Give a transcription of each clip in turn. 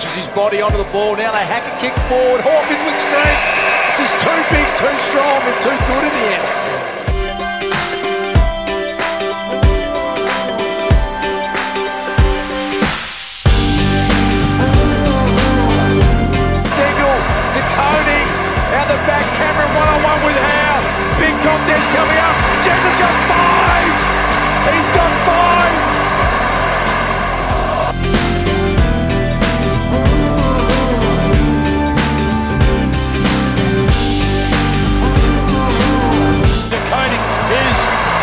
launches his body onto the ball. Now they hack a kick forward. Hawkins with strength. Just too big, too strong, and too good in the end. Dingle to Cody. Out the back, Cameron one on one with Howe. Big contest coming up. Jess has got five.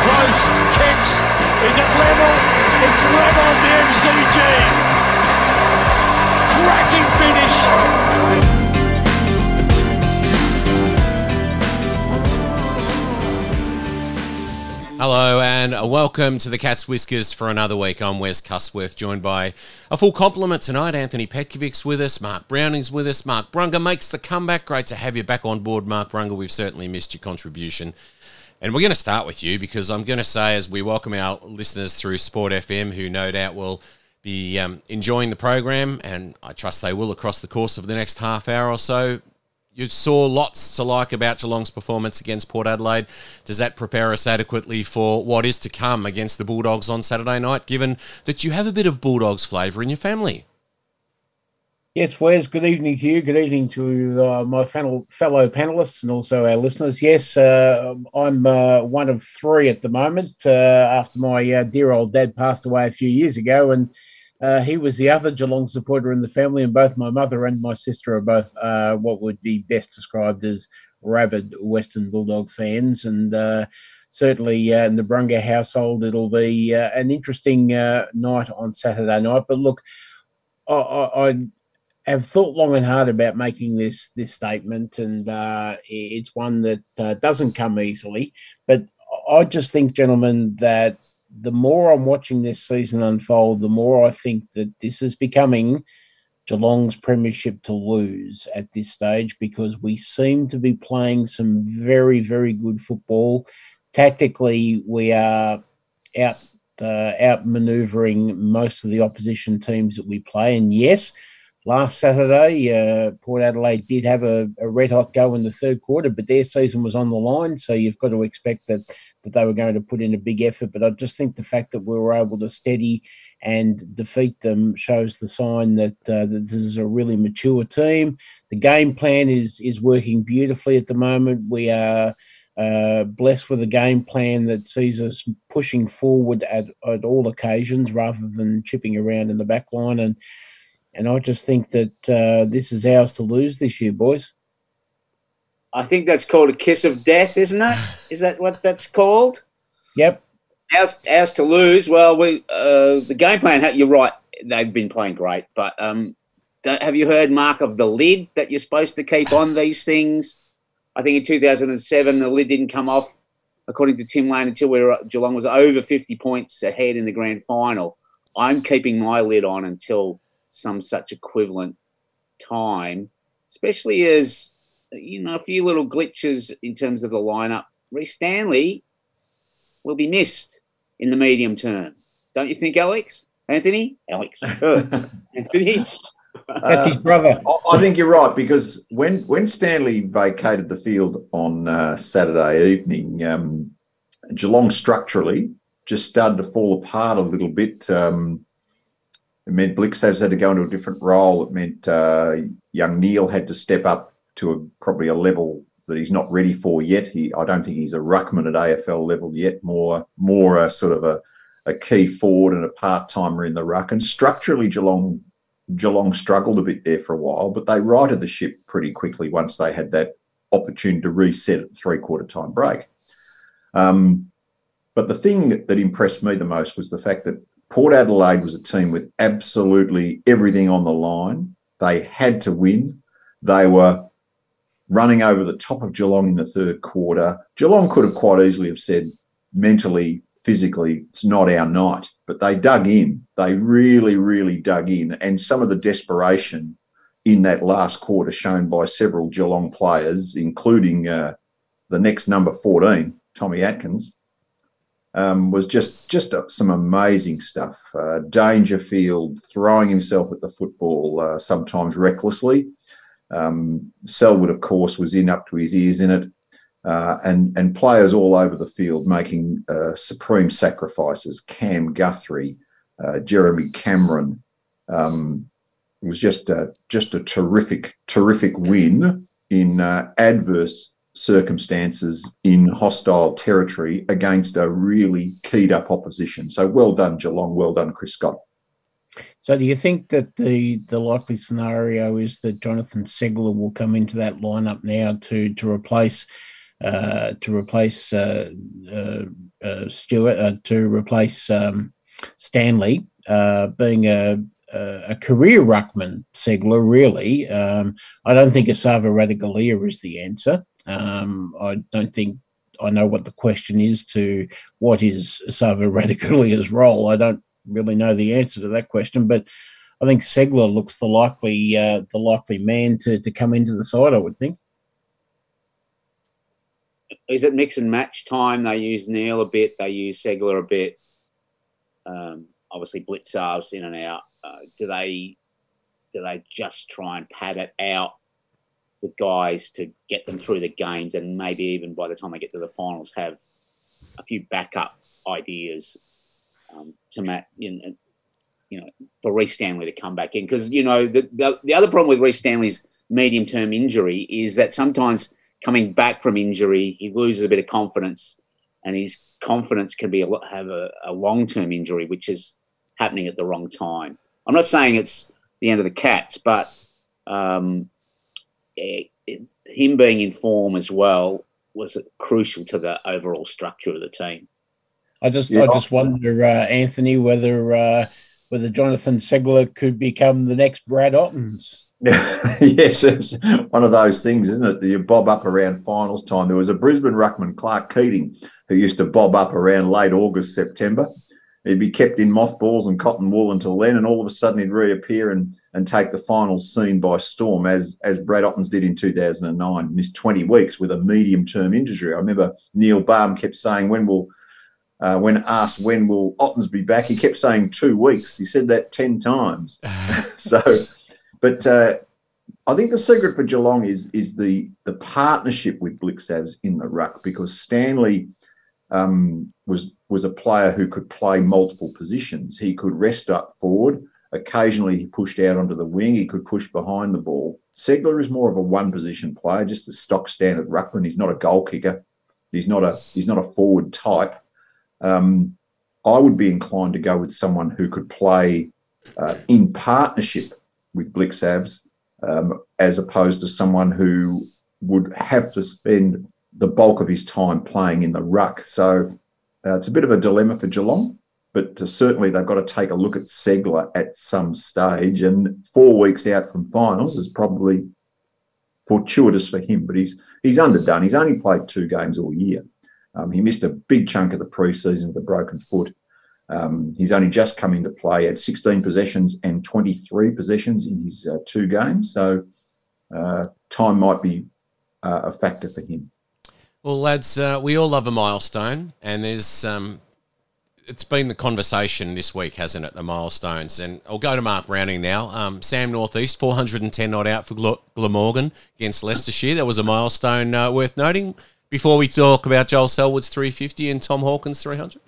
Close, kicks. Is it level? It's level at the MCG. Cracking finish. Hello and welcome to the Cat's Whiskers for another week. I'm Wes Cusworth, joined by a full complement tonight. Anthony Petkovic's with us, Mark Browning's with us, Mark Brunga makes the comeback. Great to have you back on board, Mark Brunga. We've certainly missed your contribution. And we're going to start with you because I'm going to say, as we welcome our listeners through Sport FM, who no doubt will be um, enjoying the program, and I trust they will across the course of the next half hour or so. You saw lots to like about Geelong's performance against Port Adelaide. Does that prepare us adequately for what is to come against the Bulldogs on Saturday night, given that you have a bit of Bulldogs flavour in your family? Yes, Wes, good evening to you. Good evening to uh, my fellow, fellow panelists and also our listeners. Yes, uh, I'm uh, one of three at the moment uh, after my uh, dear old dad passed away a few years ago. And uh, he was the other Geelong supporter in the family, and both my mother and my sister are both what would be best described as rabid Western Bulldogs fans. And certainly in the Brunga household, it'll be an interesting night on Saturday night. But look, I, I have thought long and hard about making this this statement, and uh, it's one that uh, doesn't come easily. But I just think, gentlemen, that the more I'm watching this season unfold, the more I think that this is becoming Geelong's premiership to lose at this stage because we seem to be playing some very, very good football. Tactically, we are out uh, outmaneuvering most of the opposition teams that we play, and yes last Saturday, uh, Port Adelaide did have a, a, red hot go in the third quarter, but their season was on the line, so you've got to expect that that they were going to put in a big effort. But I just think the fact that we were able to steady and defeat them shows the sign that, uh, that this is a really mature team. The game plan is is working beautifully at the moment. We are. Uh, blessed with a game plan that sees us pushing forward at, at all occasions rather than chipping around in the back line. And and I just think that uh, this is ours to lose this year, boys. I think that's called a kiss of death, isn't it? Is that what that's called? Yep. Ours, ours to lose. Well, we uh, the game plan. You're right. They've been playing great, but um, have you heard, Mark, of the lid that you're supposed to keep on these things? I think in 2007 the lid didn't come off, according to Tim Lane, until we were, Geelong was over 50 points ahead in the grand final. I'm keeping my lid on until some such equivalent time, especially as you know a few little glitches in terms of the lineup. Rhys Stanley will be missed in the medium term, don't you think, Alex? Anthony, Alex, Anthony. That's his brother. Uh, I think you're right because when when Stanley vacated the field on uh, Saturday evening, um, Geelong structurally just started to fall apart a little bit. Um, it meant Blicavs had to go into a different role. It meant uh, young Neil had to step up to a, probably a level that he's not ready for yet. He, I don't think he's a ruckman at AFL level yet. More, more a sort of a, a key forward and a part timer in the ruck. And structurally, Geelong, Geelong struggled a bit there for a while, but they righted the ship pretty quickly once they had that opportunity to reset at three quarter time break. Um, but the thing that impressed me the most was the fact that Port Adelaide was a team with absolutely everything on the line. They had to win. They were running over the top of Geelong in the third quarter. Geelong could have quite easily have said mentally, physically, it's not our night, but they dug in. They really, really dug in. And some of the desperation in that last quarter shown by several Geelong players, including uh, the next number 14, Tommy Atkins, um, was just just some amazing stuff. Uh, Dangerfield throwing himself at the football, uh, sometimes recklessly. Um, Selwood, of course, was in up to his ears in it, uh, and and players all over the field making uh, supreme sacrifices. Cam Guthrie, uh, Jeremy Cameron. Um, it was just a, just a terrific terrific win in uh, adverse circumstances in hostile territory against a really keyed up opposition. So well done, Geelong. Well done, Chris Scott. So, do you think that the the likely scenario is that Jonathan Ceglar will come into that lineup now to to replace uh, to replace uh, uh, uh Stewart uh, to replace um, Stanley, uh, being a a career ruckman, Ceglar, really. Um, I don't think Esava Ratugolea is the answer. Um, I don't think I know what the question is to what is Esava Ratugolea role. I don't really know the answer to that question, but I think Ceglar looks the likely uh, the likely man to, to come into the side. I would think. Is it mix and match time? They use Neil a bit. They use Ceglar a bit. Um, obviously, Blicavs in and out. Uh, do they do they just try and pad it out with guys to get them through the games, and maybe even by the time they get to the finals, have a few backup ideas um, to Matt, you know, you know, for Rhys Stanley to come back in because you know the, the, the other problem with Rhys Stanley's medium term injury is that sometimes coming back from injury he loses a bit of confidence, and his confidence can be a, lot have a, a long term injury, which is happening at the wrong time. I'm not saying it's the end of the cats, but um, it, him being in form as well was crucial to the overall structure of the team. I just, yeah. I just wonder, uh, Anthony, whether uh, whether Jonathan Ceglar could become the next Brad Ottens. yes, it's one of those things, isn't it? That you bob up around finals time. There was a Brisbane ruckman, Clark Keating, who used to bob up around late August, September he'd be kept in mothballs and cotton wool until then, and all of a sudden he'd reappear and and take the final scene by storm, as as Brad Ottens did in 2009. Missed 20 weeks with a medium term injury. I remember Neil Balme kept saying, "When will?" Uh, when asked when will Ottens be back, he kept saying two weeks. He said that ten times. so, but uh, I think the secret for Geelong is is the the partnership with Blicavs in the ruck because Stanley um, was was a player who could play multiple positions. He could rest up forward. Occasionally, he pushed out onto the wing. He could push behind the ball. Ceglar is more of a one position player, just a stock standard ruckman. He's not a goal kicker. He's not a he's not a forward type. Um, I would be inclined to go with someone who could play uh, in partnership with Blicavs, um, as opposed to someone who would have to spend the bulk of his time playing in the ruck. So uh, it's a bit of a dilemma for Geelong, but uh, certainly they've got to take a look at Ceglar at some stage. And four weeks out from finals is probably fortuitous for him, but he's he's underdone. He's only played two games all year. Um, he missed a big chunk of the preseason with a broken foot. Um, he's only just come into play at 16 possessions and 23 possessions in his uh, two games. So uh, time might be uh, a factor for him. Well, lads, uh, we all love a milestone, and there's um, it's been the conversation this week, hasn't it? The milestones, and I'll go to Mark Browning now. Um, Sam Northeast, 410 not out for Gl- Glamorgan against Leicestershire. That was a milestone uh, worth noting. Before we talk about Joel Selwood's 350 and Tom Hawkins 300.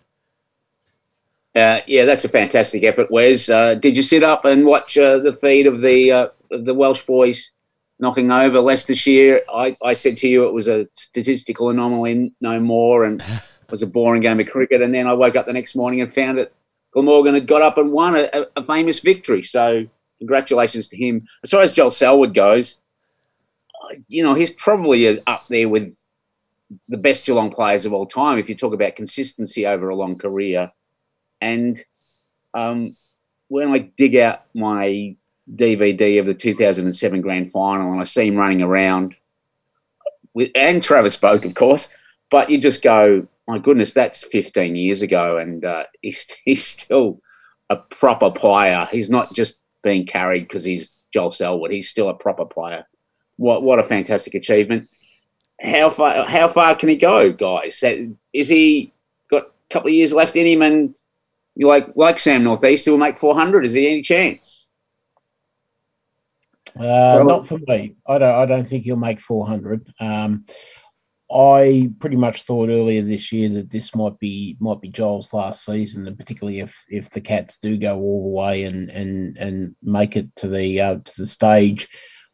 Uh, yeah, that's a fantastic effort, Wes. Uh, did you sit up and watch uh, the feed of the uh, of the Welsh boys knocking over Leicestershire. I, I said to you it was a statistical anomaly, no more, and it was a boring game of cricket. And then I woke up the next morning and found that Glamorgan had got up and won a, a famous victory. So congratulations to him. As far as Joel Selwood goes, you know, he's probably up there with the best Geelong players of all time if you talk about consistency over a long career. And um, when I dig out my DVD of the 2007 grand final, and I see him running around with, and Travis Boak, of course. But you just go, my goodness, that's 15 years ago, and uh, he's he's still a proper player. He's not just being carried because he's Joel Selwood. He's still a proper player. What what a fantastic achievement! How far how far can he go, guys? Is he got a couple of years left in him, and you like like Sam Northeast, he'll make 400. Is there any chance? Uh, well, not for me. I don't. I don't think he'll make 400. Um, I pretty much thought earlier this year that this might be might be Joel's last season, and particularly if if the Cats do go all the way and and and make it to the uh, to the stage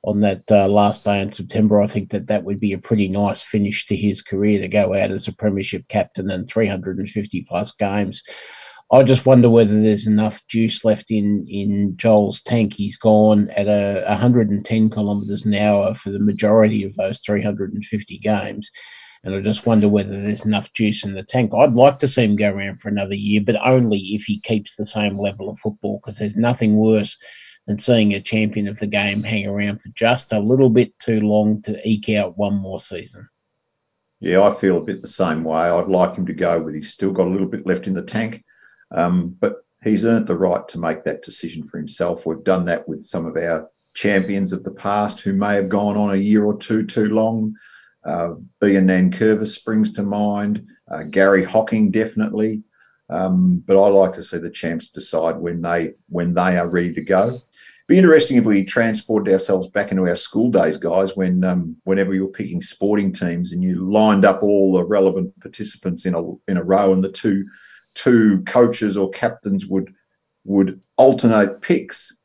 on that uh, last day in September, I think that that would be a pretty nice finish to his career to go out as a premiership captain and 350 plus games. I just wonder whether there's enough juice left in in Joel's tank. He's gone at a 110 kilometres an hour for the majority of those 350 games. And I just wonder whether there's enough juice in the tank. I'd like to see him go around for another year, but only if he keeps the same level of football, because there's nothing worse than seeing a champion of the game hang around for just a little bit too long to eke out one more season. Yeah, I feel a bit the same way. I'd like him to go with he's still got a little bit left in the tank. Um, but he's earned the right to make that decision for himself. We've done that with some of our champions of the past who may have gone on a year or two too long. Uh, Ian Nankervis springs to mind. Uh, Gary Hocking definitely. Um, but I like to see the champs decide when they when they are ready to go. Be interesting if we transported ourselves back into our school days, guys. When um, whenever you were picking sporting teams and you lined up all the relevant participants in a in a row, and the two two coaches or captains would would alternate picks.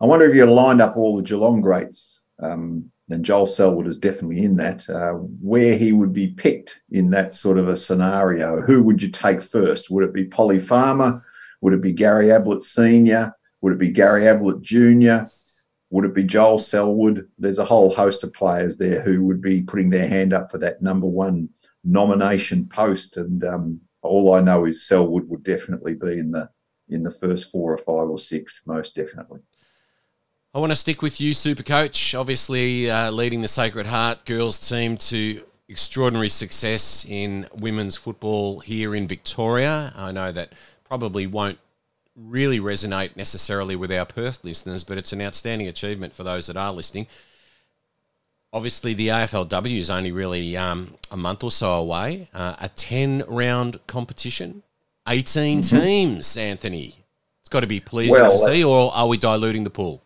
I wonder if you lined up all the Geelong greats, um, then Joel Selwood is definitely in that. Uh, where he would be picked in that sort of a scenario, who would you take first? Would it be Polly Farmer? Would it be Gary Ablett Senior? Would it be Gary Ablett Junior? Would it be Joel Selwood? There's a whole host of players there who would be putting their hand up for that number one nomination post, and um, all I know is Selwood would definitely be in the in the first four or five or six, most definitely. I want to stick with you, Super Coach. Obviously, uh, leading the Sacred Heart girls team to extraordinary success in women's football here in Victoria. I know that probably won't really resonate necessarily with our Perth listeners, but it's an outstanding achievement for those that are listening obviously the AFLW is only really um, a month or so away. Uh, a ten round competition, 18 mm-hmm. teams. Anthony, it's got to be pleasing well, to see, or are we diluting the pool?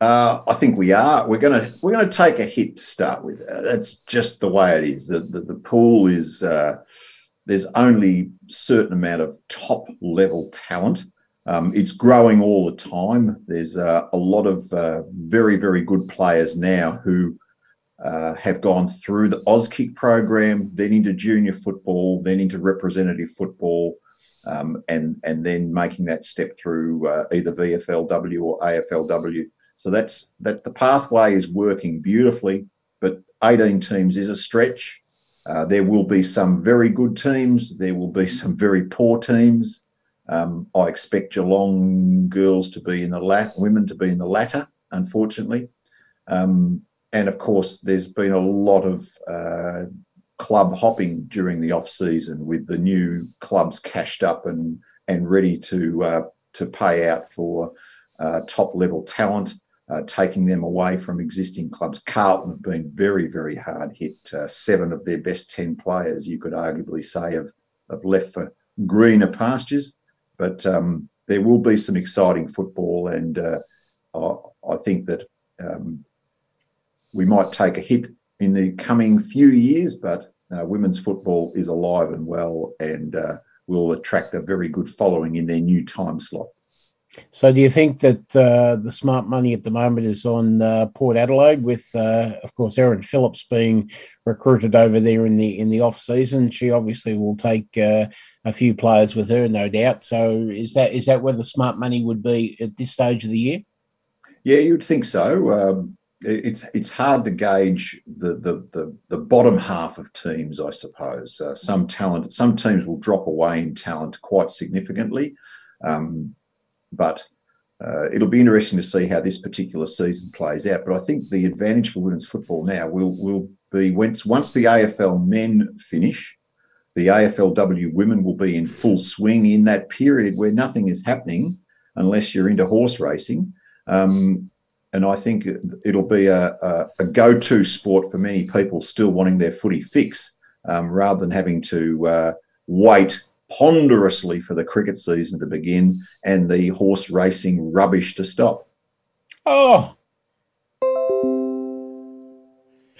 Uh, I think we are. We're gonna we're gonna take a hit to start with. Uh, that's just the way it is. The the, the pool is uh, there's only certain amount of top level talent. Um, it's growing all the time. There's uh, a lot of uh, very, very good players now who uh, have gone through the Auskick program, then into junior football, then into representative football, um, and and then making that step through uh, either VFLW or AFLW. So that's that. The pathway is working beautifully, but 18 teams is a stretch. Uh, there will be some very good teams. There will be some very poor teams. Um, I expect Geelong girls to be in the lat, women to be in the latter, unfortunately. Um, and of course, there's been a lot of uh, club hopping during the off season with the new clubs cashed up and and ready to uh, to pay out for uh, top level talent, uh, taking them away from existing clubs. Carlton have been very very hard hit. Uh, seven of their best ten players, you could arguably say, have have left for greener pastures. But um, there will be some exciting football, and uh, I, I, think that um, we might take a hit in the coming few years, but uh, women's football is alive and well, and uh, will attract a very good following in their new time slot. So, do you think that uh, the smart money at the moment is on uh, Port Adelaide, with uh, of course Erin Phillips being recruited over there in the in the off season? She obviously will take uh, a few players with her, no doubt. So, is that is that where the smart money would be at this stage of the year? Yeah, you'd think so. Um, it's it's hard to gauge the the the, the bottom half of teams, I suppose. Uh, some talent, some teams will drop away in talent quite significantly. Um, but uh, it'll be interesting to see how this particular season plays out. But I think the advantage for women's football now will will be once once the AFL men finish, the AFLW women will be in full swing in that period where nothing is happening unless you're into horse racing. Um, and I think it'll be a, a, a, go-to sport for many people still wanting their footy fix, um, rather than having to uh, wait ponderously for the cricket season to begin and the horse racing rubbish to stop. Oh.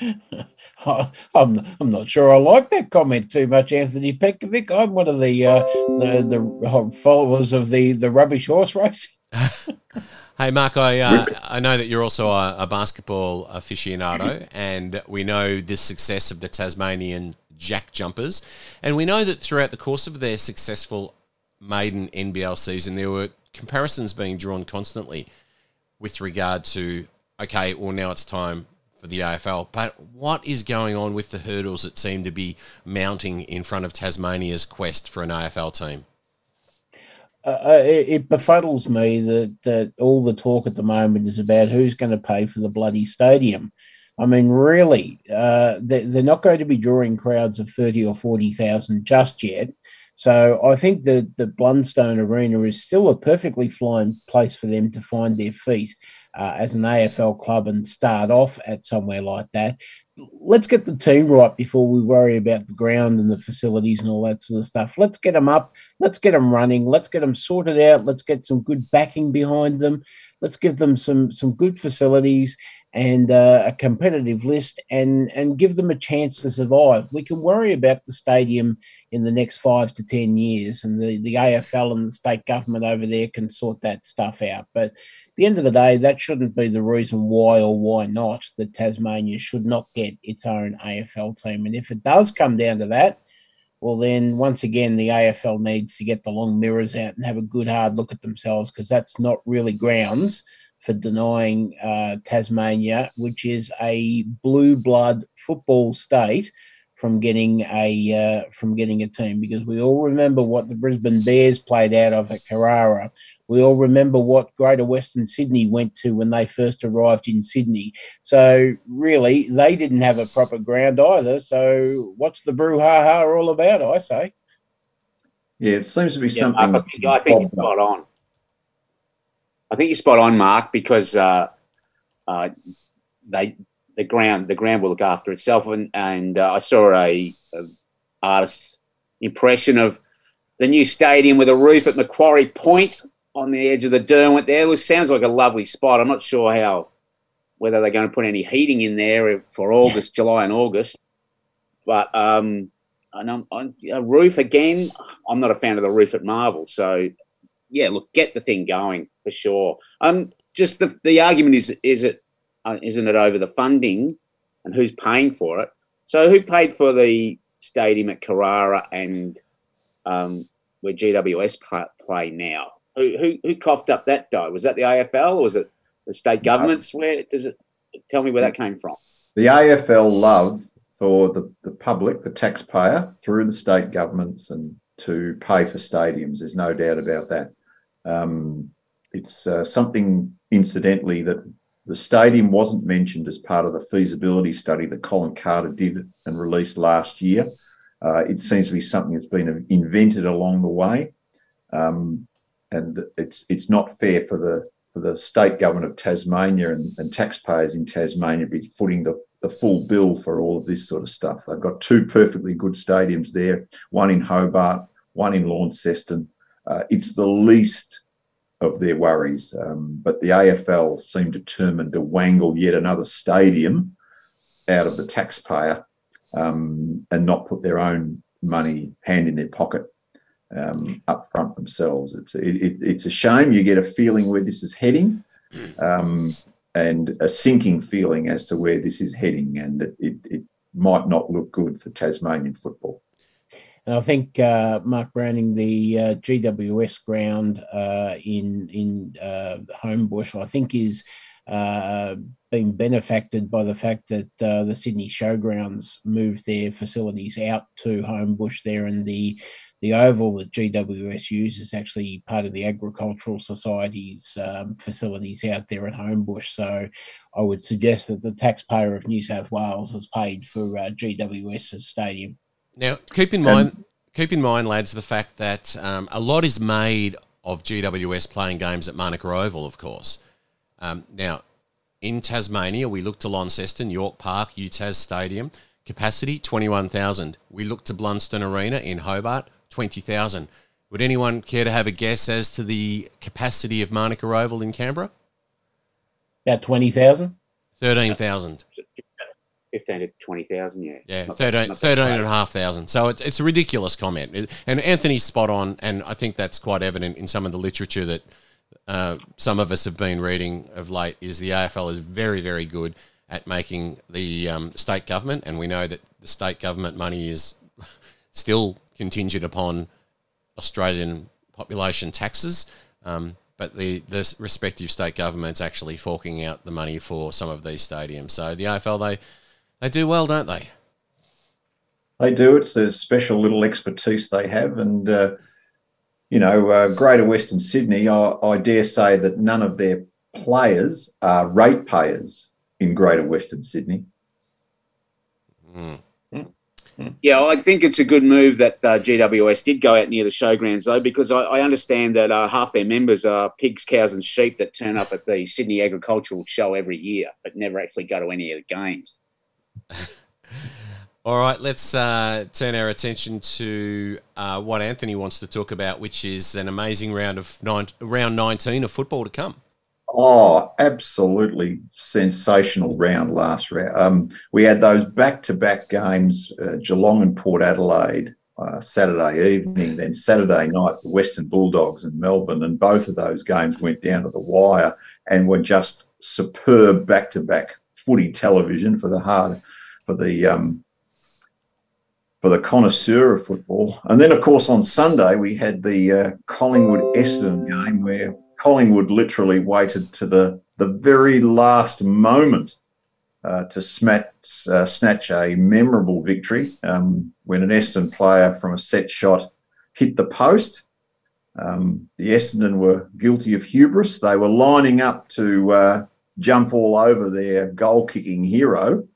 I'm I'm not sure I like that comment too much, Anthony Petkovic. I'm one of the uh, the the followers of the the rubbish horse race. hey, Mark, I uh, I know that you're also a, a basketball aficionado, and we know the success of the Tasmanian Jack Jumpers, and we know that throughout the course of their successful maiden NBL season, there were comparisons being drawn constantly with regard to okay, well now it's time for the AFL. But what is going on with the hurdles that seem to be mounting in front of Tasmania's quest for an AFL team? Uh, uh, it, befuddles me that, that all the talk at the moment is about who's going to pay for the bloody stadium. I mean, really, uh, they, they're not going to be drawing crowds of 30 or 40,000 just yet. So I think that the Blundstone Arena is still a perfectly fine place for them to find their feet uh, as an AFL club and start off at somewhere like that. Let's get the team right before we worry about the ground and the facilities and all that sort of stuff. Let's get them up. Let's get them running. Let's get them sorted out. Let's get some good backing behind them. Let's give them some some good facilities and uh, a competitive list and and give them a chance to survive. We can worry about the stadium in the next five to ten years, and the, the AFL and the state government over there can sort that stuff out. But at the end of the day, that shouldn't be the reason why or why not that Tasmania should not get its own AFL team. And if it does come down to that, well, then once again, the AFL needs to get the long mirrors out and have a good hard look at themselves because that's not really grounds for denying uh, Tasmania, which is a blue blood football state, from getting a uh, from getting a team because we all remember what the Brisbane Bears played out of at Carrara. We all remember what Greater Western Sydney went to when they first arrived in Sydney. So really, they didn't have a proper ground either. So what's the brouhaha all about? I say. Yeah, it seems to be yeah, something. I think, I think it's spot on. I think you're spot on, Mark, because uh, uh, they the ground the ground will look after itself. And, and uh, I saw a, a, artist's impression of the new stadium with a roof at Macquarie Point on the edge of the Derwent. There, it sounds like a lovely spot. I'm not sure how whether they're going to put any heating in there for August, July, and August. But um, and I'm, I'm, a roof again. I'm not a fan of the roof at Marvel, so yeah, look, get the thing going for sure. Um, just the, the argument is is it uh, not it over the funding and who's paying for it? So who paid for the stadium at Carrara and um, where GWS play, play now? Who, who who coughed up that dough? Was that the AFL or was it the state governments? Where does it? Tell me where that came from. The AFL love for the, the public, the taxpayer, through the state governments and to pay for stadiums. There's no doubt about that. Um, it's uh, something, incidentally, that the stadium wasn't mentioned as part of the feasibility study that Colin Carter did and released last year. Uh, it seems to be something that's been invented along the way, um, and it's it's not fair for the for the state government of Tasmania and, and taxpayers in Tasmania to be footing the, the full bill for all of this sort of stuff. They've got two perfectly good stadiums there, one in Hobart, one in Launceston, uh, it's the least of their worries. Um, but the AFL seem determined to wangle yet another stadium out of the taxpayer um, and not put their own money hand in their pocket um, up front themselves. It's it, it's a shame. You get a feeling where this is heading. Um, and a sinking feeling as to where this is heading, and it, it, it might not look good for Tasmanian football. And I think uh, Mark Browning, the uh, GWS ground uh, in in uh, Homebush, I think is uh, being benefacted by the fact that uh, the Sydney Showgrounds moved their facilities out to Homebush there, and the the oval that GWS uses is actually part of the Agricultural Society's um, facilities out there at Homebush. So I would suggest that the taxpayer of New South Wales has paid for GWS's stadium. Now, keep in mind, um, keep in mind, lads, the fact that um, a lot is made of GWS playing games at Manuka Oval, of course. Um, now, in Tasmania, we look to Launceston, York Park, UTAS Stadium, capacity 21,000. We look to Blundstone Arena in Hobart, 20,000. Would anyone care to have a guess as to the capacity of Manuka Oval in Canberra? About 20,000? 13,000. 15 to 20,000, yeah. Yeah, It's not 13, that- not that 13 and a half thousand. So it's, it's a ridiculous comment. And Anthony's spot on, and I think that's quite evident in some of the literature that uh, some of us have been reading of late, is the AFL is very, very good at making the um, state government, and we know that the state government money is still contingent upon Australian population taxes. Um, but the, the respective state governments actually forking out the money for some of these stadiums. So the AFL, they, they do well, don't they? They do. It's a special little expertise they have, and uh, you know, uh, Greater Western Sydney. I, I dare say that none of their players are ratepayers in Greater Western Sydney. Yeah, I think it's a good move that uh, GWS did go out near the showgrounds, though, because I, I understand that uh, half their members are pigs, cows, and sheep that turn up at the Sydney Agricultural Show every year, but never actually go to any of the games. All right, let's uh, turn our attention to uh, what Anthony wants to talk about, which is an amazing round of nine, round 19 of football to come. Oh, absolutely sensational round last round. Um, we had those back-to-back games, uh, Geelong and Port Adelaide, uh, Saturday evening, then Saturday night, the Western Bulldogs in Melbourne, and both of those games went down to the wire and were just superb back-to-back footy television for the hard, for the um, for the connoisseur of football. And then, of course, on Sunday we had the uh, Collingwood Essendon game where Collingwood literally waited to the the very last moment uh, to smat, uh, snatch a memorable victory um, when an Essendon player from a set shot hit the post. Um, the Essendon were guilty of hubris. They were lining up to uh, jump all over their goal kicking hero.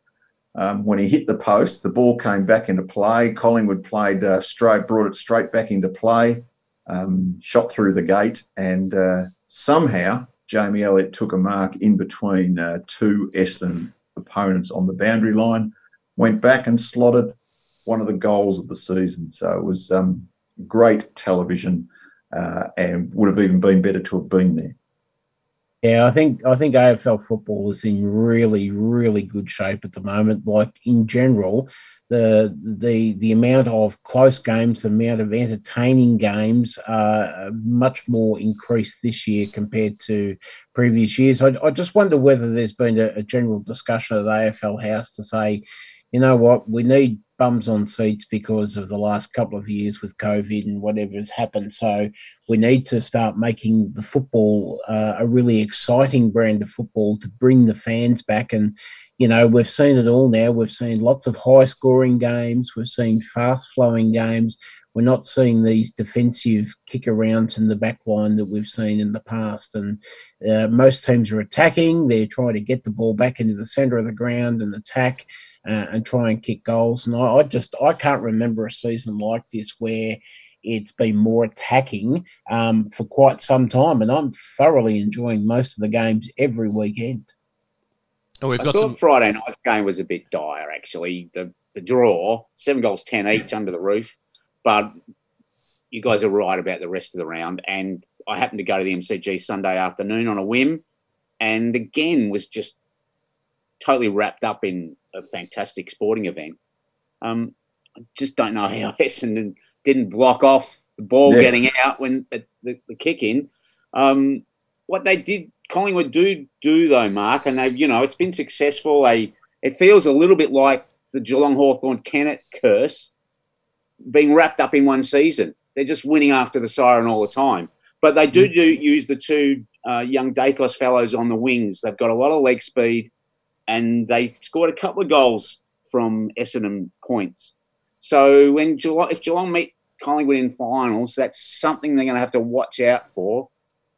Um, when he hit the post, the ball came back into play. Collingwood played uh, straight, brought it straight back into play, um, shot through the gate, and uh, somehow Jamie Elliott took a mark in between uh, two Essendon opponents on the boundary line, went back and slotted one of the goals of the season. So it was um, great television, uh, and would have even been better to have been there. Yeah, I think I think AFL football is in really, really good shape at the moment. Like in general, the the the amount of close games, the amount of entertaining games, are much more increased this year compared to previous years. I, I just wonder whether there's been a, a general discussion at the AFL House to say, you know what, we need bums on seats because of the last couple of years with COVID and whatever has happened. So we need to start making the football uh, a really exciting brand of football to bring the fans back. And, you know, we've seen it all now. We've seen lots of high scoring games, we've seen fast flowing games. We're not seeing these defensive kick arounds in the back line that we've seen in the past. And uh, most teams are attacking, they're trying to get the ball back into the centre of the ground and attack. Uh, and try and kick goals. And I, I just I can't remember a season like this where it's been more attacking um, for quite some time, and I'm thoroughly enjoying most of the games every weekend. Oh, we've I got thought some. Friday night's game was a bit dire, actually. The the draw, seven goals, ten each under the roof. But you guys are right about the rest of the round. And I happened to go to the MCG Sunday afternoon on a whim, and again was just totally wrapped up in a fantastic sporting event. Um, I just don't know how Essendon didn't block off the ball Yes. getting out when the, the, the kick in. Um, what they did, Collingwood do do though, Mark, and they, you know, it's been successful. They, it feels a little bit like the Geelong Hawthorn Kennett curse being wrapped up in one season. They're just winning after the siren all the time. But they do, do use the two uh, young Daicos fellows on the wings. They've got a lot of leg speed, and they scored a couple of goals from Essendon points. So when Geelong, if Geelong meet Collingwood in finals, that's something they're going to have to watch out for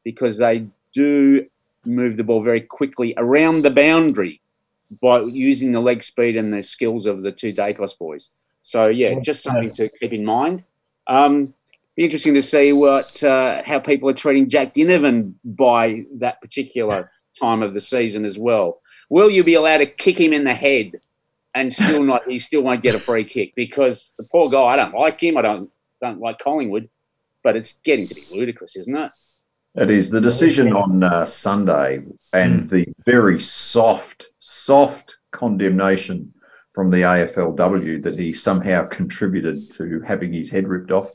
because they do move the ball very quickly around the boundary by using the leg speed and the skills of the two Daicos boys. So yeah, just something to keep in mind. Um, be interesting to see what uh, how people are treating Jack Ginnivan by that particular time of the season as well. Will you be allowed to kick him in the head and still not? He still won't get a free kick because the poor guy. I don't like him. I don't don't like Collingwood, but it's getting to be ludicrous, isn't it? It is the decision on uh, Sunday and mm. the very soft, soft condemnation from the AFLW that he somehow contributed to having his head ripped off.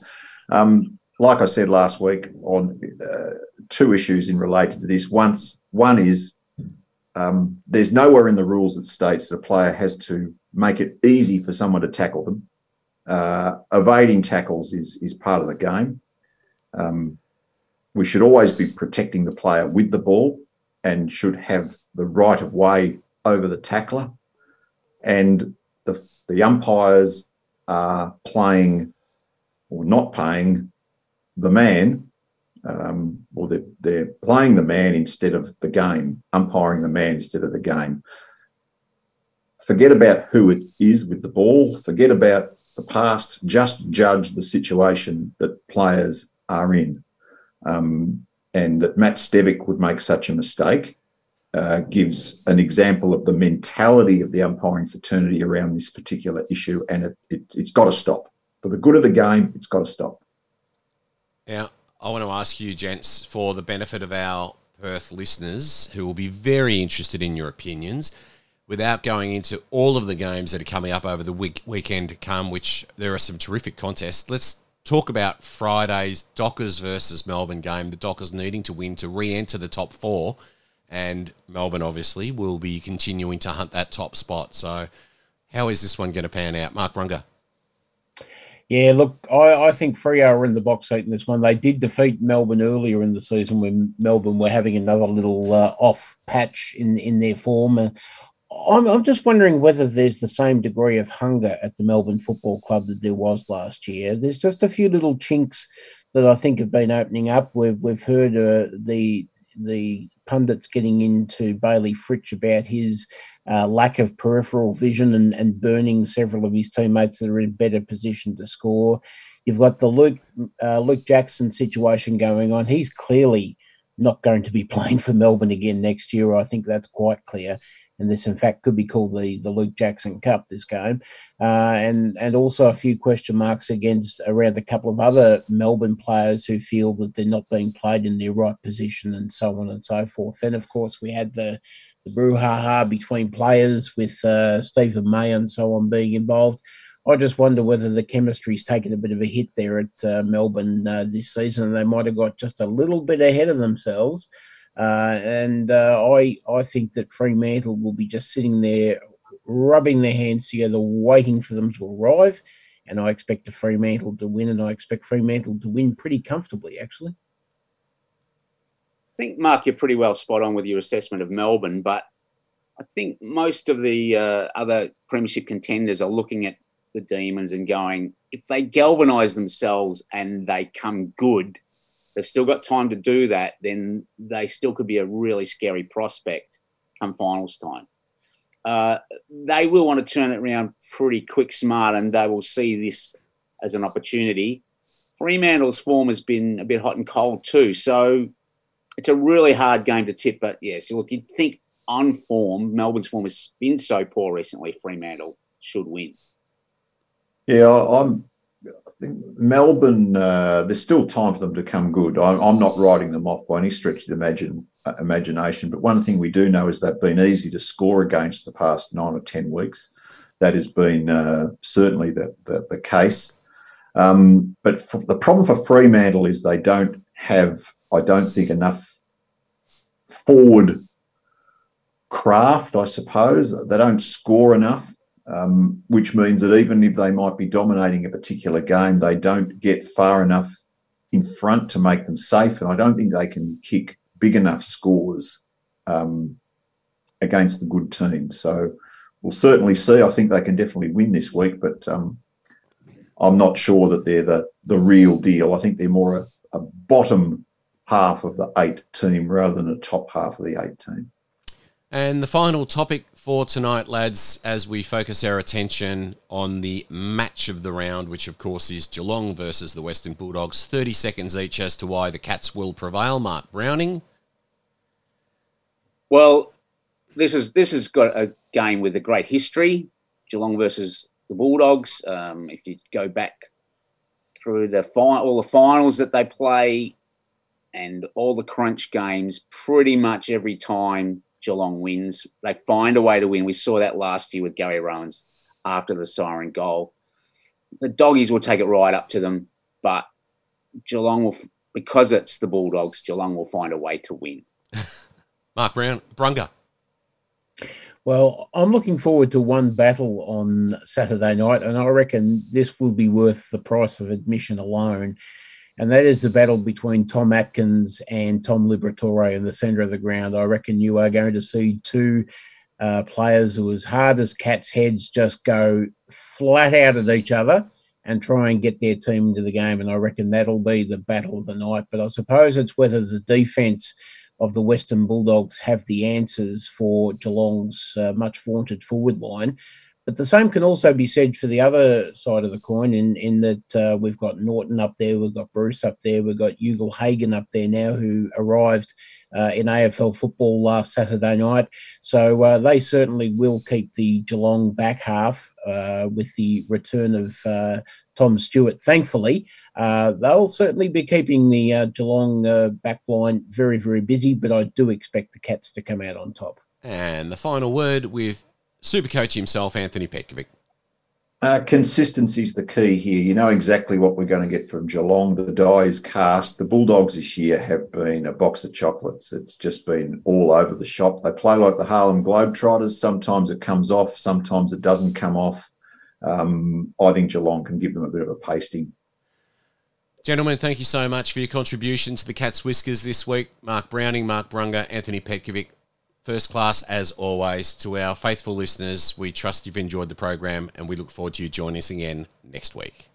Um, like I said last week, on uh, two issues in related to this. Once, one is um, there's nowhere in the rules that states that a player has to make it easy for someone to tackle them. Uh, evading tackles is is part of the game. Um, we should always be protecting the player with the ball and should have the right of way over the tackler. And the the umpires are playing or not paying the man um, or they're, they're playing the man instead of the game, umpiring the man instead of the game. Forget about who it is with the ball, forget about the past, just judge the situation that players are in. Um, and that Matt Stevic would make such a mistake uh, gives an example of the mentality of the umpiring fraternity around this particular issue, and it, it, it's got to stop. For the good of the game, it's got to stop. Now, I want to ask you, gents, for the benefit of our Perth listeners who will be very interested in your opinions, without going into all of the games that are coming up over the week, weekend to come, which there are some terrific contests. Let's talk about Friday's Dockers versus Melbourne game. The Dockers needing to win to re enter the top four, and Melbourne obviously will be continuing to hunt that top spot. So, how is this one going to pan out? Mark Brunga. Yeah, look, I, I think Freo are in the box seat in this one. They did defeat Melbourne earlier in the season when Melbourne were having another little uh, off patch in in their form. Uh, I'm, I'm just wondering whether there's the same degree of hunger at the Melbourne Football Club that there was last year. There's just a few little chinks that I think have been opening up. We've we've heard uh, the the pundits getting into Bailey Fritsch about his uh, lack of peripheral vision and, and burning several of his teammates that are in better position to score. You've got the Luke uh, Luke Jackson situation going on. He's clearly not going to be playing for Melbourne again next year. I think that's quite clear. And this, in fact, could be called the, the Luke Jackson Cup. This game, uh, and and also a few question marks against around a couple of other Melbourne players who feel that they're not being played in their right position, and so on and so forth. Then, of course, we had the the brouhaha between players with uh, Steven May and so on being involved. I just wonder whether the chemistry's taken a bit of a hit there at uh, Melbourne uh, this season, they might have got just a little bit ahead of themselves. Uh, and uh, I I think that Fremantle will be just sitting there, rubbing their hands together, waiting for them to arrive. And I expect the Fremantle to win, and I expect Fremantle to win pretty comfortably, actually I think, Mark, you're pretty well spot on with your assessment of Melbourne, but I think most of the uh, other premiership contenders are looking at the Demons and going, if they galvanise themselves and they come good, they've still got time to do that, then they still could be a really scary prospect come finals time. Uh, they will want to turn it around pretty quick, smart, and they will see this as an opportunity. Fremantle's form has been a bit hot and cold too, so it's a really hard game to tip. But yes, look, you'd think on form, Melbourne's form has been so poor recently. Fremantle should win. Yeah, I'm. I think Melbourne. Uh, there's still time for them to come good. I'm, I'm, not writing them off by any stretch of the imagine, uh, imagination. But one thing we do know is they've been easy to score against the past nine or ten weeks. That has been uh, certainly the, the, the case. Um, but the problem for Fremantle is they don't have, I don't think, enough forward craft, I suppose. They don't score enough, um, which means that even if they might be dominating a particular game, they don't get far enough in front to make them safe. And I don't think they can kick big enough scores um, against the good team. So we'll certainly see. I think they can definitely win this week, but um, I'm not sure that they're the, the real deal. I think they're more a, a bottom half of the eight team rather than a top half of the eight team. And the final topic for tonight, lads, as we focus our attention on the match of the round, which of course is Geelong versus the Western Bulldogs. 30 seconds each as to why the Cats will prevail. Mark Browning. Well, this is this has got a game with a great history. Geelong versus the Bulldogs. Um, if you go back through the all the finals that they play, and all the crunch games, pretty much every time Geelong wins, they find a way to win. We saw that last year with Gary Rohan's after the siren goal. The doggies will take it right up to them, but Geelong will, because it's the Bulldogs, Geelong will find a way to win. Mark Brown, Brunga. Well, I'm looking forward to one battle on Saturday night, and I reckon this will be worth the price of admission alone. And that is the battle between Tom Atkins and Tom Liberatore in the centre of the ground. I reckon you are going to see two uh, players who, as hard as cats' heads, just go flat out at each other and try and get their team into the game. And I reckon that'll be the battle of the night. But I suppose it's whether the defence of the Western Bulldogs have the answers for Geelong's uh, much vaunted forward line. But the same can also be said for the other side of the coin, in, in that uh, we've got Naughton up there, we've got Bruce up there, we've got Ugle-Hagan up there now, who arrived uh, in AFL football last Saturday night. So uh, they certainly will keep the Geelong back half uh, with the return of uh, Tom Stewart. Thankfully, uh, they'll certainly be keeping the Geelong back line very, very busy, but I do expect the Cats to come out on top. And the final word with Supercoach himself, Anthony Petkovic. Uh, Consistency is the key here. You know exactly what we're going to get from Geelong. The die is cast. The Bulldogs this year have been a box of chocolates. It's just been all over the shop. They play like the Harlem Globetrotters. Sometimes it comes off, sometimes it doesn't come off. Um, I think Geelong can give them a bit of a pasting. Gentlemen, thank you so much for your contribution to the Cats Whiskers this week. Mark Browning, Mark Brunga, Anthony Petkovic, First class, as always, to our faithful listeners. We trust you've enjoyed the program and we look forward to you joining us again next week.